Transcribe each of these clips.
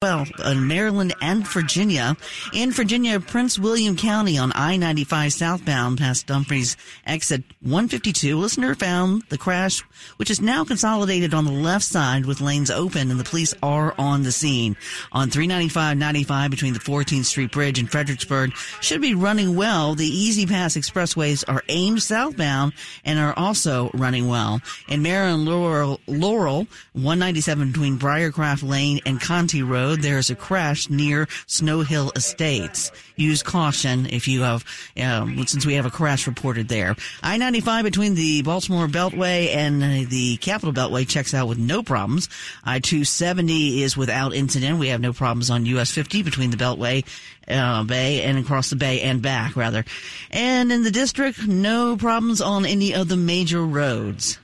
Well, in Maryland and Virginia. In Virginia, Prince William County on I-95 southbound past Dumfries exit 152, listener found the crash, which is now consolidated on the left side with lanes open and the police are on the scene. On 395-95 between the 14th Street Bridge and Fredericksburg should be running well. The E-ZPass expressways are aimed southbound and are also running well. In Maryland, Laurel, Laurel 197 between Briarcroft Lane and Conti Road road, there is a crash near Snow Hill Estates. Use caution if you have, um, since we have a crash reported there. I-95 between the Baltimore Beltway and the Capital Beltway checks out with no problems. I-270 is without incident. We have no problems on US 50 between the Beltway uh, Bay and across the bay and back, rather. And in the district, no problems on any of the major roads.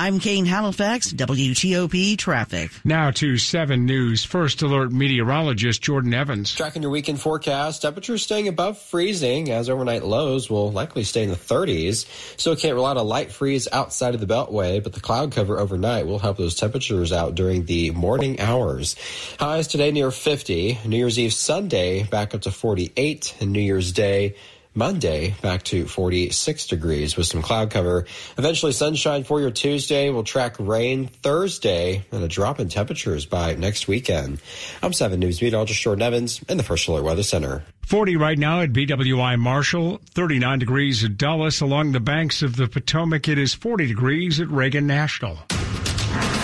I'm Kane Halifax, WTOP Traffic. Now to 7 News First Alert meteorologist Jordan Evans. Tracking your weekend forecast, temperatures staying above freezing as overnight lows will likely stay in the 30s. So it can't rely on a light freeze outside of the Beltway, but the cloud cover overnight will help those temperatures out during the morning hours. Highs today near 50. New Year's Eve Sunday back up to 48 and New Year's Day Monday back to 46 degrees with some cloud cover. Eventually sunshine for your Tuesday. We'll track rain Thursday and a drop in temperatures by next weekend. I'm 7 News meteorologist Jordan Evans in the First Alert Weather Center. 40 right now at BWI Marshall, 39 degrees at Dulles along the banks of the Potomac. It is 40 degrees at Reagan National.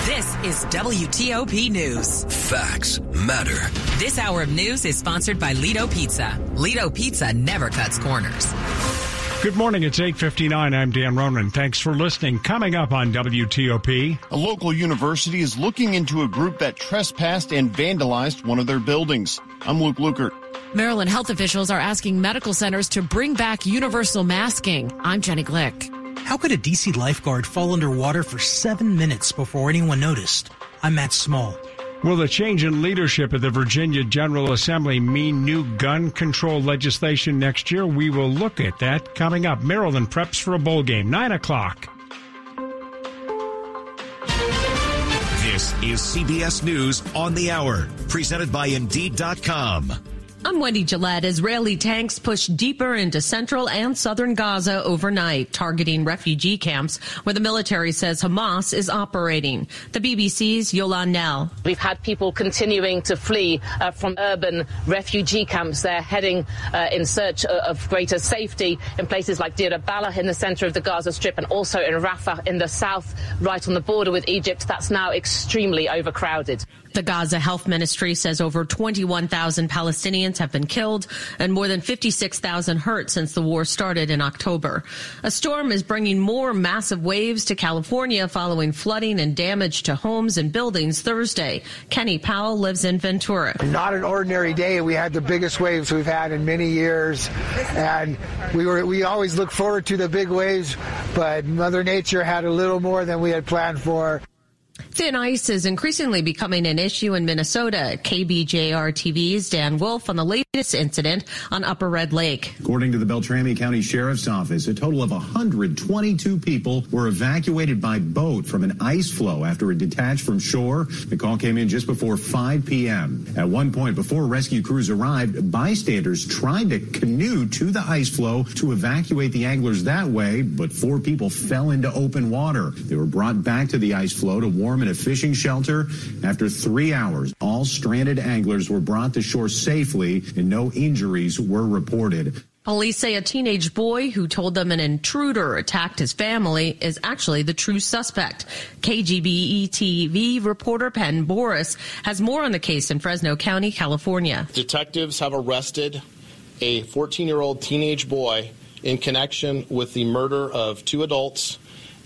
This is WTOP News. Facts matter. This hour of news is sponsored by Lido Pizza. Lido Pizza never cuts corners. Good morning. It's 8:59. I'm Dan Ronan. Thanks for listening. Coming up on WTOP, a local university is looking into a group that trespassed and vandalized one of their buildings. I'm Luke Lukert. Maryland health officials are asking medical centers to bring back universal masking. I'm Jenny Glick. How could a DC lifeguard fall underwater for seven minutes before anyone noticed? I'm Matt Small. Will the change in leadership at the Virginia General Assembly mean new gun control legislation next year? We will look at that coming up. Maryland preps for a bowl game, 9 o'clock. This is CBS News on the Hour, presented by Indeed.com. I'm Wendy Gillette. Israeli tanks pushed deeper into central and southern Gaza overnight, targeting refugee camps where the military says Hamas is operating. The BBC's Yolande Knell. We've had people continuing to flee uh, from urban refugee camps. They're heading uh, in search of greater safety in places like Deir Balah in the center of the Gaza Strip and also in Rafah in the south, right on the border with Egypt. That's now extremely overcrowded. The Gaza Health Ministry says over 21,000 Palestinians have been killed and more than 56,000 hurt since the war started in October. A storm is bringing more massive waves to California following flooding and damage to homes and buildings Thursday. Kenny Powell lives in Ventura. Not an ordinary day. We had the biggest waves we've had in many years, and we were we always look forward to the big waves, but Mother Nature had a little more than we had planned for. Thin ice is increasingly becoming an issue in Minnesota. KBJR TV's Dan Wolf on the latest incident on Upper Red Lake. According to the Beltrami County Sheriff's Office, a total of 122 people were evacuated by boat from an ice floe after it detached from shore. The call came in just before 5 p.m. At one point, before rescue crews arrived, bystanders tried to canoe to the ice floe to evacuate the anglers that way, but four people fell into open water. They were brought back to the ice floe to warm in a fishing shelter. After three hours, all stranded anglers were brought to shore safely and no injuries were reported. Police say a teenage boy who told them an intruder attacked his family is actually the true suspect. KGPE TV reporter Penn Boris has more on the case in Fresno County, California. Detectives have arrested a 14 year old teenage boy in connection with the murder of two adults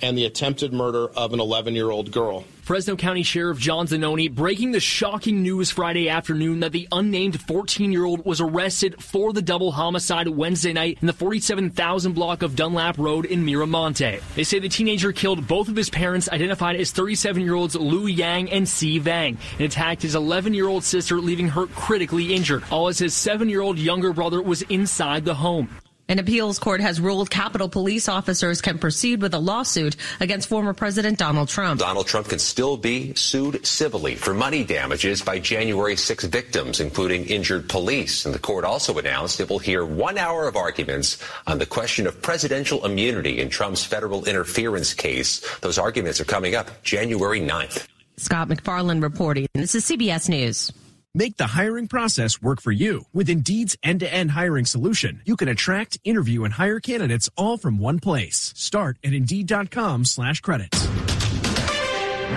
and the attempted murder of an 11 year old girl. Fresno County Sheriff John Zanoni breaking the shocking news Friday afternoon that the unnamed 14 year old was arrested for the double homicide Wednesday night in the 47,000 block of Dunlap Road in Miramonte. They say the teenager killed both of his parents, identified as 37 year olds Lu Yang and Si Vang, and attacked his 11 year old sister, leaving her critically injured, all as his 7 year old younger brother was inside the home. An appeals court has ruled Capitol police officers can proceed with a lawsuit against former President Donald Trump. Donald Trump can still be sued civilly for money damages by January 6 victims, including injured police. And the court also announced it will hear one hour of arguments on the question of presidential immunity in Trump's federal interference case. Those arguments are coming up January 9th. Scott MacFarlane reporting. This is CBS News. Make the hiring process work for you. With Indeed's end-to-end hiring solution, you can attract, interview, and hire candidates all from one place. Start at Indeed.com slash credits.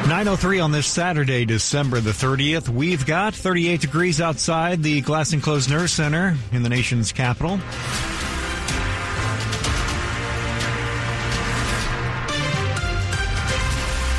903 on this Saturday, December the 30th. We've got 38 degrees outside the Glass Enclosed Nurse Center in the nation's capital.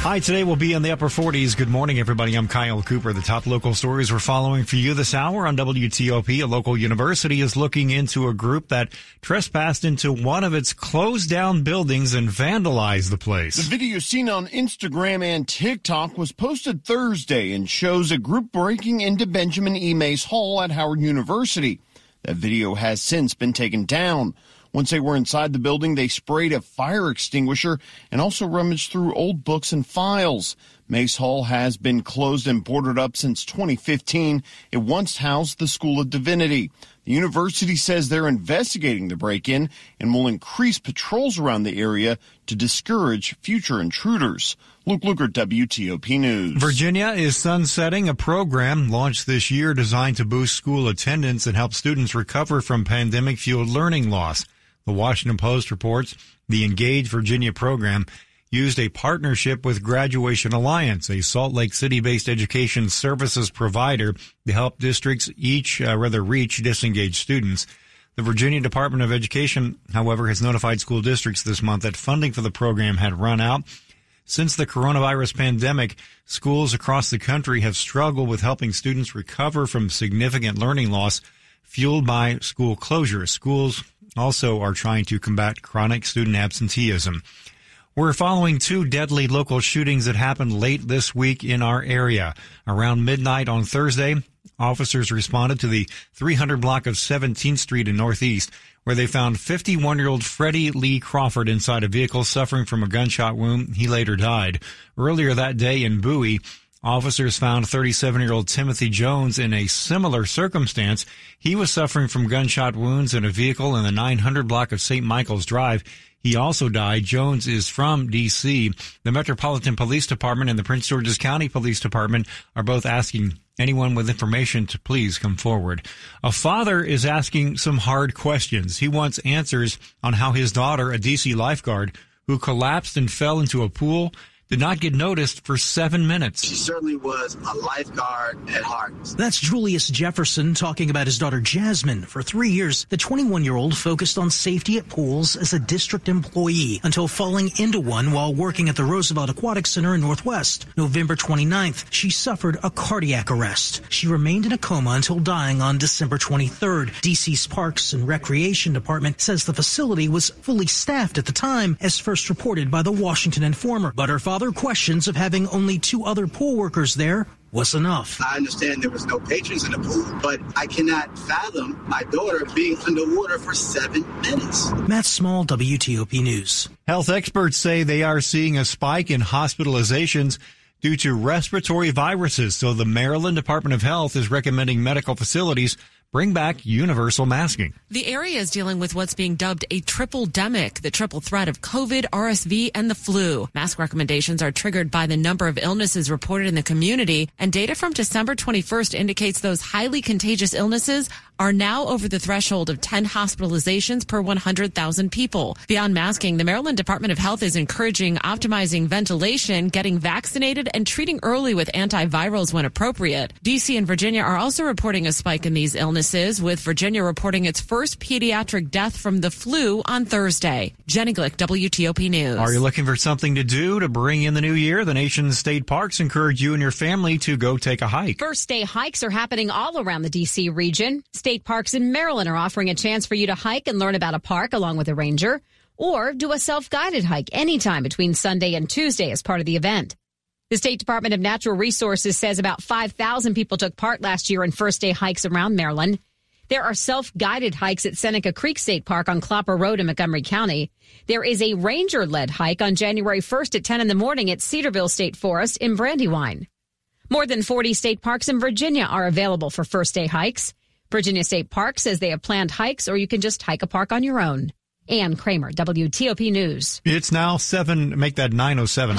Hi, today we'll be in the upper 40s. Good morning, everybody. I'm Kyle Cooper. The top local stories we're following for you this hour on WTOP. A local university is looking into a group that trespassed into one of its closed down buildings and vandalized the place. The video seen on Instagram and TikTok was posted Thursday and shows a group breaking into Benjamin E. Mays Hall at Howard University. That video has since been taken down. Once they were inside the building, they sprayed a fire extinguisher and also rummaged through old books and files. Mays Hall has been closed and boarded up since 2015. It once housed the School of Divinity. The university says they're investigating the break-in and will increase patrols around the area to discourage future intruders. Luke Lukert, WTOP News. Virginia is sunsetting a program launched this year designed to boost school attendance and help students recover from pandemic-fueled learning loss. The Washington Post reports the Engage Virginia program used a partnership with Graduation Alliance, a Salt Lake City based education services provider to help districts each uh, rather reach disengaged students. The Virginia Department of Education, however, has notified school districts this month that funding for the program had run out. Since the coronavirus pandemic, schools across the country have struggled with helping students recover from significant learning loss fueled by school closures. Schools also are trying to combat chronic student absenteeism. We're following two deadly local shootings that happened late this week in our area. Around midnight on Thursday, officers responded to the 300 block of 17th Street in Northeast, where they found 51 year old Freddie Lee Crawford inside a vehicle suffering from a gunshot wound. He later died. Earlier that day in Bowie, Officers found 37 year old Timothy Jones in a similar circumstance. He was suffering from gunshot wounds in a vehicle in the 900 block of St. Michael's Drive. He also died. Jones is from D.C. The Metropolitan Police Department and the Prince George's County Police Department are both asking anyone with information to please come forward. A father is asking some hard questions. He wants answers on how his daughter, a D.C. lifeguard, who collapsed and fell into a pool, did not get noticed for seven minutes. She certainly was a lifeguard at heart. That's Julius Jefferson talking about his daughter Jasmine. For three years, the 21 year old focused on safety at pools as a district employee until falling into one while working at the Roosevelt Aquatic Center in Northwest. November 29th, she suffered a cardiac arrest. She remained in a coma until dying on December 23rd. DC's Parks and Recreation Department says the facility was fully staffed at the time, as first reported by the Washington Informer. But her father other questions of having only two other pool workers there was enough. I understand there was no patrons in the pool, but I cannot fathom my daughter being underwater for seven minutes. Matt Small, WTOP News. Health experts say they are seeing a spike in hospitalizations due to respiratory viruses. So the Maryland Department of Health is recommending medical facilities bring back universal masking. The area is dealing with what's being dubbed a tripledemic, the triple threat of COVID, RSV, and the flu. Mask recommendations are triggered by the number of illnesses reported in the community, and data from December 21st indicates those highly contagious illnesses are now over the threshold of 10 hospitalizations per 100,000 people. Beyond masking, the Maryland Department of Health is encouraging optimizing ventilation, getting vaccinated, and treating early with antivirals when appropriate. DC and Virginia are also reporting a spike in these illnesses, with Virginia reporting its first pediatric death from the flu on Thursday. Jenny Glick, WTOP News. Are you looking for something to do to bring in the new year? The nation's state parks encourage you and your family to go take a hike. First day hikes are happening all around the DC region. State parks in Maryland are offering a chance for you to hike and learn about a park along with a ranger, or do a self guided hike anytime between Sunday and Tuesday as part of the event. The State Department of Natural Resources says about 5,000 people took part last year in first day hikes around Maryland. There are self-guided hikes at Seneca Creek State Park on Clopper Road in Montgomery County. There is a ranger-led hike on January 1st at 10 in the morning at Cedarville State Forest in Brandywine. More than 40 state parks in Virginia are available for first day hikes. Virginia State Park says they have planned hikes or you can just hike a park on your own. Ann Kramer, WTOP News. It's now 7, make that 907.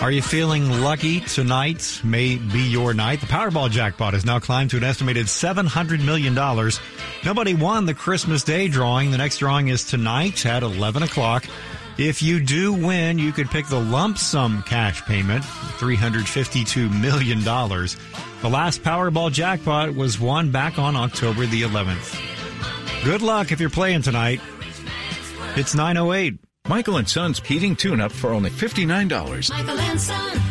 Are you feeling lucky tonight? May be your night. The Powerball jackpot has now climbed to an estimated $700 million. Nobody won the Christmas Day drawing. The next drawing is tonight at 11 o'clock. If you do win, you could pick the lump sum cash payment, $352 million. The last Powerball jackpot was won back on October the 11th. Good luck if you're playing tonight. It's 908. Michael and Son's heating tune up for only $59. Michael and Son.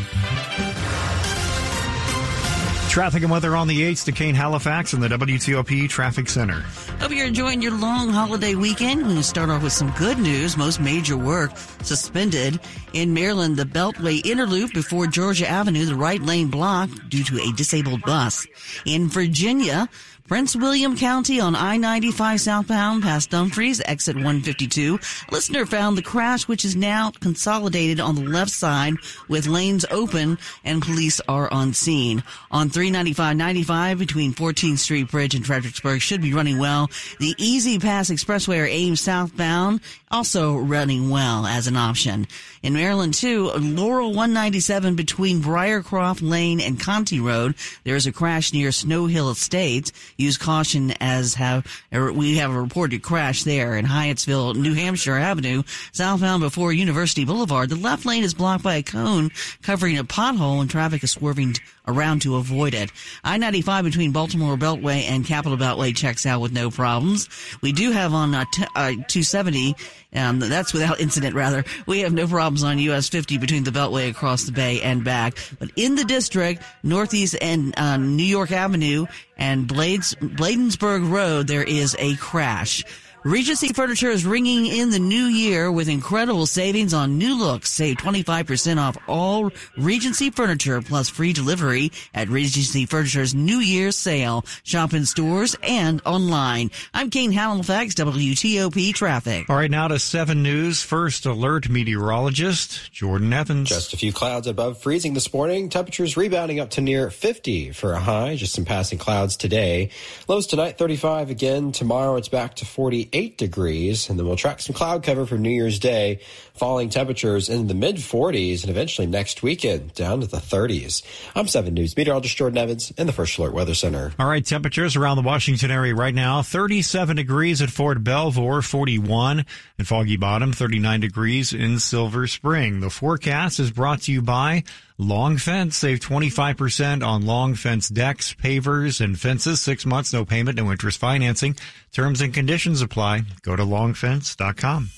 Traffic and weather on the 8th to Kane Halifax in the WTOP Traffic Center. Hope you're enjoying your long holiday weekend. We're going to start off with some good news. Most major work suspended. In Maryland, the Beltway Inner Loop before Georgia Avenue, the right lane blocked due to a disabled bus. In Virginia, Prince William County on I-95 southbound past Dumfries, exit 152. Listener found the crash, which is now consolidated on the left side with lanes open and police are on scene. On 395-95 between 14th Street Bridge and Fredericksburg should be running well. The E-ZPass Expressway or Ames southbound also running well as an option. In Maryland too, Laurel 197 between Briarcroft Lane and Conti Road, there is a crash near Snow Hill Estates. Use caution as have, we have a reported crash there in Hyattsville, New Hampshire Avenue, southbound before University Boulevard. The left lane is blocked by a cone covering a pothole and traffic is swerving around to avoid it. I-95 between Baltimore Beltway and Capital Beltway checks out with no problems. We do have on uh, t- uh, 270, um, that's without incident rather. We have no problems on US 50 between the Beltway across the bay and back. But in the district, Northeast and uh, New York Avenue and Blades, Bladensburg Road, there is a crash. Regency Furniture is ringing in the new year with incredible savings on new looks. Save 25% off all Regency Furniture plus free delivery at Regency Furniture's New Year's sale. Shop in stores and online. I'm Kane Halifax, WTOP Traffic. All right, now to 7 News. First alert meteorologist Jordan Evans. Just a few clouds above freezing this morning. Temperatures rebounding up to near 50 for a high. Just some passing clouds today. Lows tonight 35 again. Tomorrow it's back to 48 degrees, and then we'll track some cloud cover for New Year's Day, falling temperatures in the mid 40s, and eventually next weekend down to the 30s. I'm 7 News meteorologist Jordan Evans in the First Alert Weather Center. All right, temperatures around the Washington area right now 37 degrees at Fort Belvoir, 41 in Foggy Bottom, 39 degrees in Silver Spring. The forecast is brought to you by Long Fence. Save 25% on long fence decks, pavers, and fences. Six months, no payment, no interest financing. Terms and conditions apply. Go to longfence.com.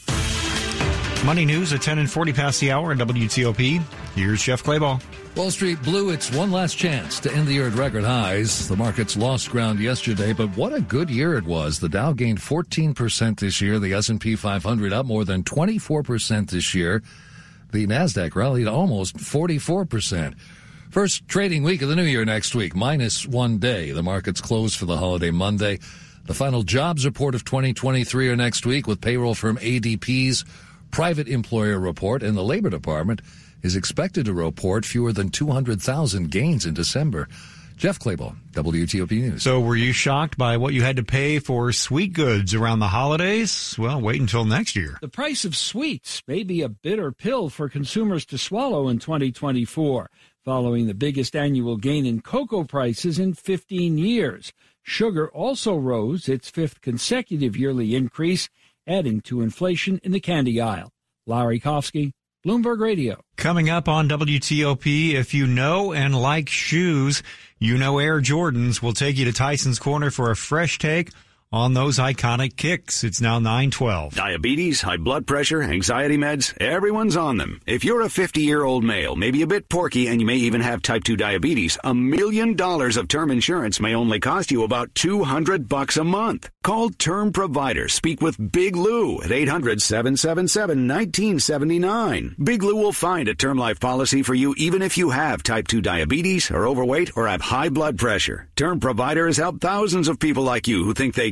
Money news at 10 and 40 past the hour at WTOP. Here's Jeff Clabaugh. Wall Street blew its one last chance to end the year at record highs. The markets lost ground yesterday, but what a good year it was. The Dow gained 14% this year. The S&P 500 up more than 24% this year. The Nasdaq rallied almost 44%. First trading week of the new year next week, minus one day. The markets close for the holiday Monday. The final jobs report of 2023 are next week with payroll firm ADP's private employer report, and the Labor Department is expected to report fewer than 200,000 gains in December. Jeff Clabaugh, WTOP News. So, were you shocked by what you had to pay for sweet goods around the holidays? Well, wait until next year. The price of sweets may be a bitter pill for consumers to swallow in 2024, following the biggest annual gain in cocoa prices in 15 years. Sugar also rose its fifth consecutive yearly increase, adding to inflation in the candy aisle. Larry Kofsky, Bloomberg Radio. Coming up on WTOP, if you know and like shoes, you know Air Jordans will take you to Tyson's Corner for a fresh take on those iconic kicks. It's now 912. Diabetes, high blood pressure, anxiety meds, everyone's on them. If you're a 50 year old male, maybe a bit porky, and you may even have type 2 diabetes, a million dollars of term insurance may only cost you about 200 bucks a month. Call Term Provider. Speak with Big Lou at 800 777 1979. Big Lou will find a term life policy for you even if you have type 2 diabetes, are overweight, or have high blood pressure. Term Provider has helped thousands of people like you who think they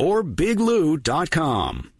or biglou.com.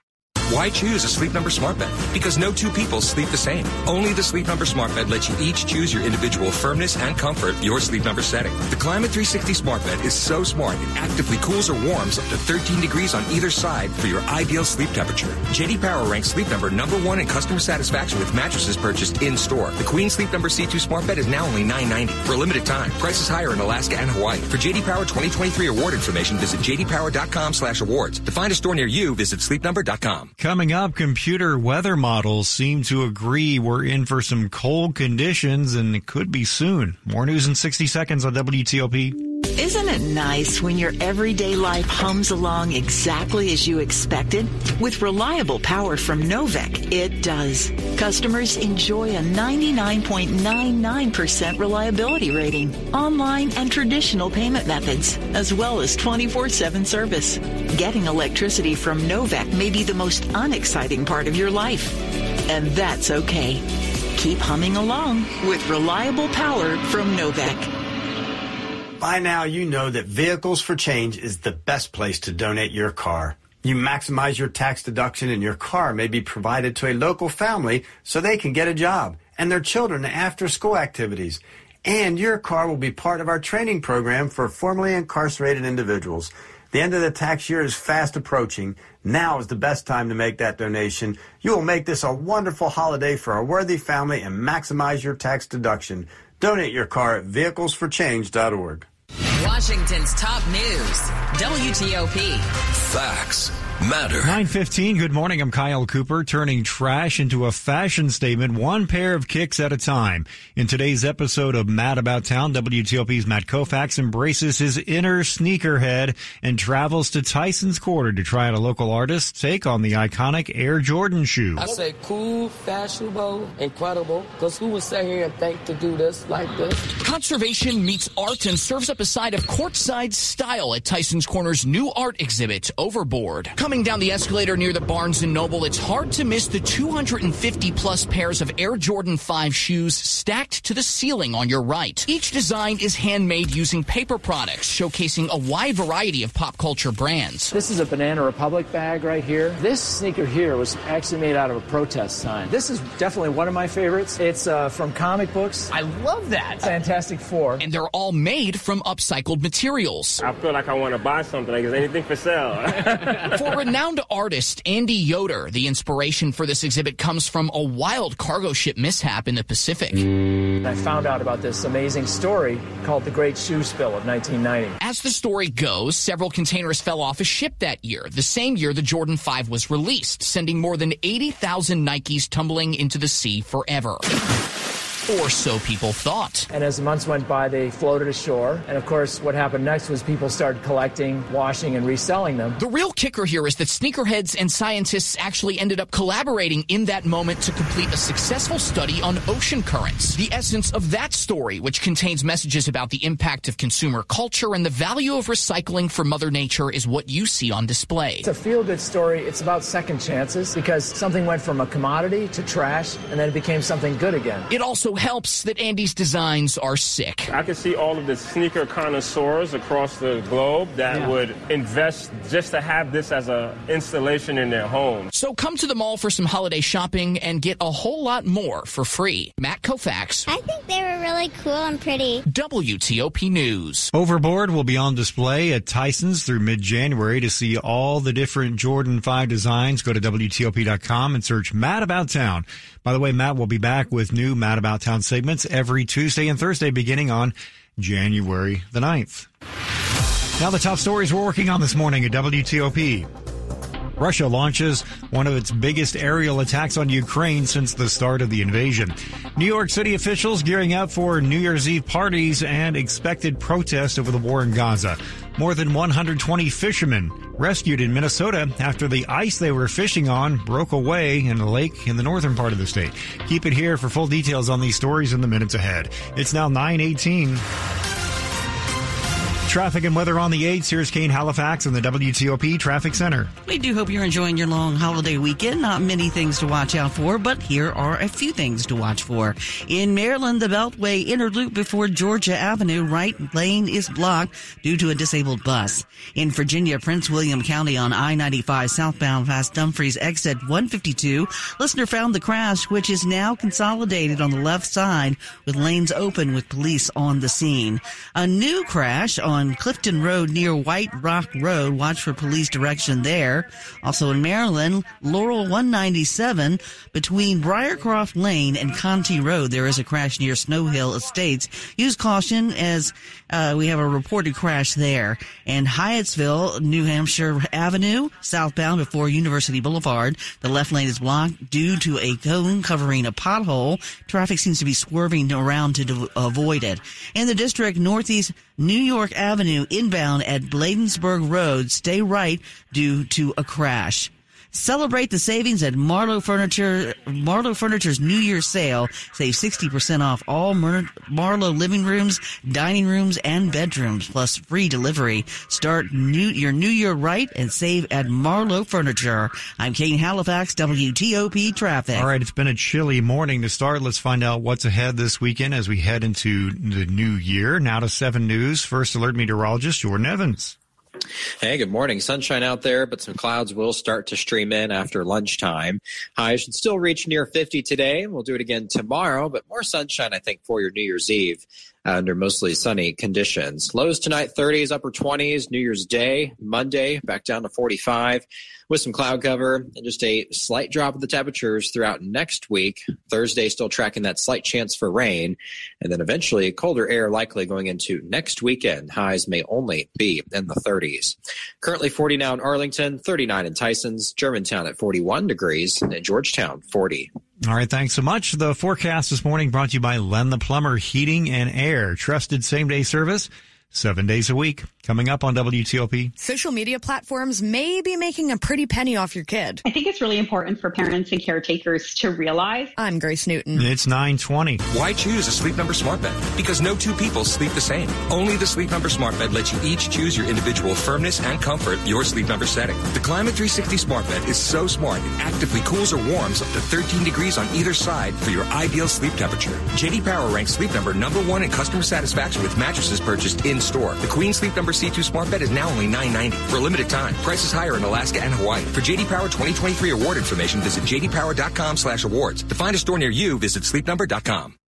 Why choose a Sleep Number smart bed? Because no two people sleep the same. Only the Sleep Number smart bed lets you each choose your individual firmness and comfort, your Sleep Number setting. The Climate 360 smart bed is so smart it actively cools or warms up to 13 degrees on either side for your ideal sleep temperature. JD Power ranks Sleep Number number one in customer satisfaction with mattresses purchased in store. The Queen Sleep Number C2 smart bed is now only $9.90 for a limited time. Prices higher in Alaska and Hawaii. For JD Power 2023 award information, visit jdpower.com/awards. To find a store near you, visit sleepnumber.com. Coming up, computer weather models seem to agree we're in for some cold conditions and it could be soon. More news in 60 seconds on WTOP. Isn't it nice when your everyday life hums along exactly as you expected? With reliable power from Novec, it does. Customers enjoy a 99.99% reliability rating, online and traditional payment methods, as well as 24-7 service. Getting electricity from Novec may be the most unexciting part of your life. And that's okay. Keep humming along with reliable power from Novec. By now, you know that Vehicles for Change is the best place to donate your car. You maximize your tax deduction and your car may be provided to a local family so they can get a job and their children after school activities. And your car will be part of our training program for formerly incarcerated individuals. The end of the tax year is fast approaching. Now is the best time to make that donation. You will make this a wonderful holiday for a worthy family and maximize your tax deduction. Donate your car at vehiclesforchange.org. Washington's top news, WTOP. Facts matter. 915, good morning. I'm Kyle Cooper, turning trash into a fashion statement, one pair of kicks at a time. In today's episode of Matt About Town, WTOP's Matt Kovacs embraces his inner sneakerhead and travels to Tyson's Corner to try out a local artist's take on the iconic Air Jordan shoe. I say cool, fashionable, incredible, because who would sit here and think to do this like this? Conservation meets art and serves up a side of courtside style at Tyson's Corner's new art exhibit, Overboard. Coming down the escalator near the Barnes & Noble, it's hard to miss the 250 plus pairs of Air Jordan 5 shoes stacked to the ceiling on your right. Each design is handmade using paper products, showcasing a wide variety of pop culture brands. This is a Banana Republic bag right here. This sneaker here was actually made out of a protest sign. This is definitely one of my favorites. It's uh, from comic books. I love that. Fantastic Four. And they're all made from upcycled materials. I feel like I want to buy something. Like, is anything for sale? For renowned artist Andy Yoder, the inspiration for this exhibit comes from a wild cargo ship mishap in the Pacific. I found out about this amazing story called The Great Shoe Spill of 1990. As the story goes, several containers fell off a ship that year, the same year the Jordan 5 was released, sending more than 80,000 Nikes tumbling into the sea forever. Or so people thought. And as the months went by, they floated ashore. And of course, what happened next was people started collecting, washing, and reselling them. The real kicker here is that sneakerheads and scientists actually ended up collaborating in that moment to complete a successful study on ocean currents. The essence of that story, which contains messages about the impact of consumer culture and the value of recycling for Mother Nature, is what you see on display. It's a feel good story. It's about second chances because something went from a commodity to trash and then it became something good again. It also helps that Andy's designs are sick. I can see all of the sneaker connoisseurs across the globe that Yeah. would invest just to have this as a installation in their home. So come to the mall for some holiday shopping and get a whole lot more for free. Matt Kovacs, I think they were really cool and pretty. WTOP News. Overboard will be on display at Tyson's through mid-January to see all the different Jordan 5 designs. Go to WTOP.com and search Matt About Town. By the way, Matt will be back with new Matt About Town segments every Tuesday and Thursday beginning on January the 9th. Now the top stories we're working on this morning at WTOP. Russia launches one of its biggest aerial attacks on Ukraine since the start of the invasion. New York City officials gearing up for New Year's Eve parties and expected protests over the war in Gaza. More than 120 fishermen rescued in Minnesota after the ice they were fishing on broke away in a lake in the northern part of the state. Keep it here for full details on these stories in the minutes ahead. It's now 918. Traffic and weather on the 8s. Here's Kane Halifax in the WTOP Traffic Center. We do hope you're enjoying your long holiday weekend. Not many things to watch out for, but here are a few things to watch for. In Maryland, the Beltway inner loop before Georgia Avenue right lane is blocked due to a disabled bus. In Virginia, Prince William County on I-95 southbound past Dumfries exit 152, listener found the crash, which is now consolidated on the left side with lanes open with police on the scene. A new crash on Clifton Road near White Rock Road. Watch for police direction there. Also in Maryland, Laurel 197 between Briarcroft Lane and Conti Road. There is a crash near Snow Hill Estates. Use caution as uh, we have a reported crash there. And Hyattsville, New Hampshire Avenue, southbound before University Boulevard. The left lane is blocked due to a cone covering a pothole. Traffic seems to be swerving around to avoid it. In the district, northeast New York Avenue inbound at Bladensburg Road, stay right due to a crash. Celebrate the savings at Marlo Furniture, Marlo Furniture's New Year's sale. Save 60% off all Mar- Marlo living rooms, dining rooms, and bedrooms, plus free delivery. Start new, your new year right and save at Marlo Furniture. I'm Kane Halifax, WTOP Traffic. All right, it's been a chilly morning to start. Let's find out what's ahead this weekend as we head into the new year. Now to 7 News, First Alert Meteorologist Jordan Evans. Hey, good morning. Sunshine out there, but some clouds will start to stream in after lunchtime. Highs should still reach near 50 today. We'll do it again tomorrow, but more sunshine, I think, for your New Year's Eve under mostly sunny conditions. Lows tonight, 30s, upper 20s. New Year's Day, Monday, back down to 45 with some cloud cover and just a slight drop of the temperatures throughout next week. Thursday, still tracking that slight chance for rain. And then eventually, colder air likely going into next weekend. Highs may only be in the 30s. Currently 40 now in Arlington, 39 in Tysons, Germantown at 41 degrees, and Georgetown 40. All right, thanks so much. The forecast this morning brought to you by Len the Plumber Heating and Air. Trusted same day service, seven days a week. Coming up on WTOP. Social media platforms may be making a pretty penny off your kid. I think it's really important for parents and caretakers to realize. I'm Grace Newton. It's 920. Why choose a Sleep Number smart bed? Because no two people sleep the same. Only the Sleep Number smart bed lets you each choose your individual firmness and comfort, your Sleep Number setting. The Climate 360 smart bed is so smart it actively cools or warms up to 13 degrees on either side for your ideal sleep temperature. JD Power ranks Sleep Number number one in customer satisfaction with mattresses purchased in store. The Queen Sleep Number C2 smart bed is now only 990 for a limited time. Prices higher in Alaska and Hawaii. For JD Power 2023 award information, visit jdpower.com slash awards. To find a store near you, visit sleepnumber.com.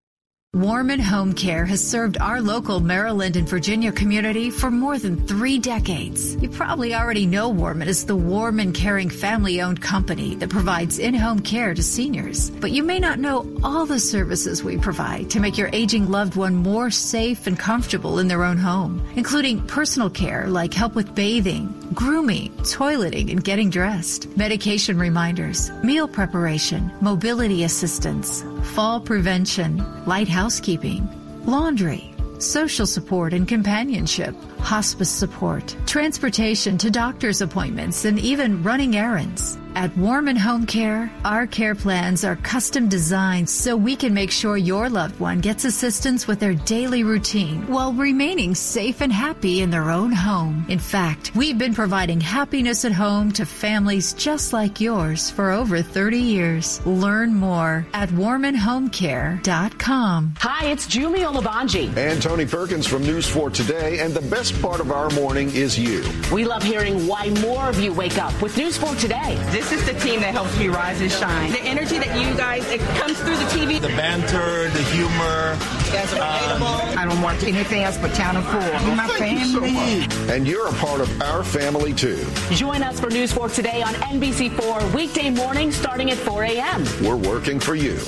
Warman Home Care has served our local Maryland and Virginia community for more than three decades. You probably already know Warman is the warm and caring family owned company that provides in home care to seniors. But you may not know all the services we provide to make your aging loved one more safe and comfortable in their own home, including personal care like help with bathing, grooming, toileting, and getting dressed, medication reminders, meal preparation, mobility assistance, fall prevention, light housekeeping, laundry, social support and companionship, hospice support, transportation to doctor's appointments, and even running errands. At Warman Home Care, our care plans are custom designed so we can make sure your loved one gets assistance with their daily routine while remaining safe and happy in their own home. In fact, we've been providing happiness at home to families just like yours for over 30 years. Learn more at warmanhomecare.com. Hi, it's Julie Olabanji. And Tony Perkins from News 4 Today. And the best part of our morning is you. We love hearing why more of you wake up with News 4 Today. This is the team that helps me rise and shine. The energy that you guys, it comes through the TV. The banter, the humor. You relatable. Um, I don't want anything else but Channel 4. You're my family. You so and you're a part of our family, too. Join us for News 4 Today on NBC4 weekday morning starting at 4 a.m. We're working for you.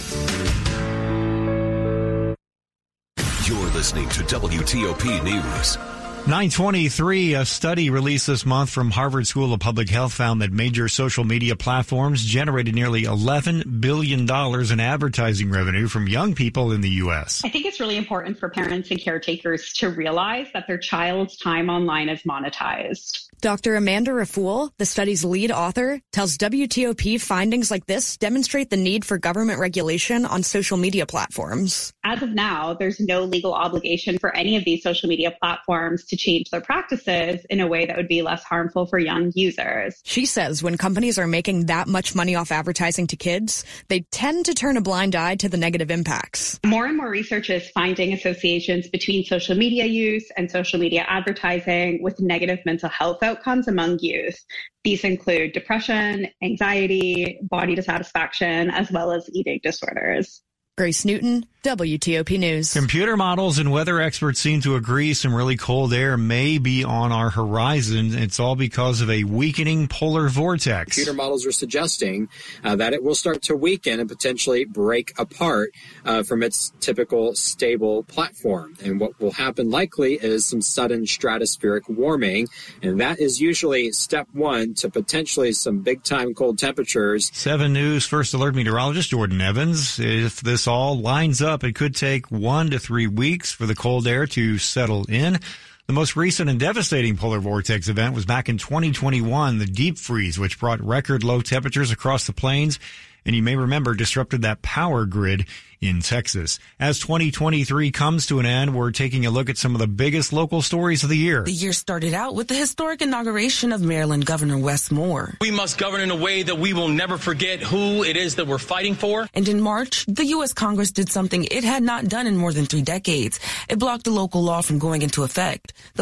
You're listening to WTOP News. 923, a study released this month from Harvard School of Public Health found that major social media platforms generated nearly $11 billion in advertising revenue from young people in the U.S. I think it's really important for parents and caretakers to realize that their child's time online is monetized. Dr. Amanda Raffoul, the study's lead author, tells WTOP findings like this demonstrate the need for government regulation on social media platforms. As of now, there's no legal obligation for any of these social media platforms to change their practices in a way that would be less harmful for young users. She says when companies are making that much money off advertising to kids, they tend to turn a blind eye to the negative impacts. More and more research is finding associations between social media use and social media advertising with negative mental health outcomes among youth. These include depression, anxiety, body dissatisfaction, as well as eating disorders. Grace Newton, WTOP News. Computer models and weather experts seem to agree some really cold air may be on our horizon. It's all because of a weakening polar vortex. Computer models are suggesting uh, that it will start to weaken and potentially break apart uh, from its typical stable platform. And what will happen likely is some sudden stratospheric warming. And that is usually step one to potentially some big time cold temperatures. 7 News First Alert Meteorologist Jordan Evans. If this all lines up, it could take one to three weeks for the cold air to settle in. The most recent and devastating polar vortex event was back in 2021, the deep freeze, which brought record low temperatures across the plains. And you may remember disrupted that power grid in Texas. As 2023 comes to an end, we're taking a look at some of the biggest local stories of the year. The year started out with the historic inauguration of Maryland Governor Wes Moore. We must govern in a way that we will never forget who it is that we're fighting for. And in March, the U.S. Congress did something it had not done in more than three decades. It blocked a local law from going into effect. The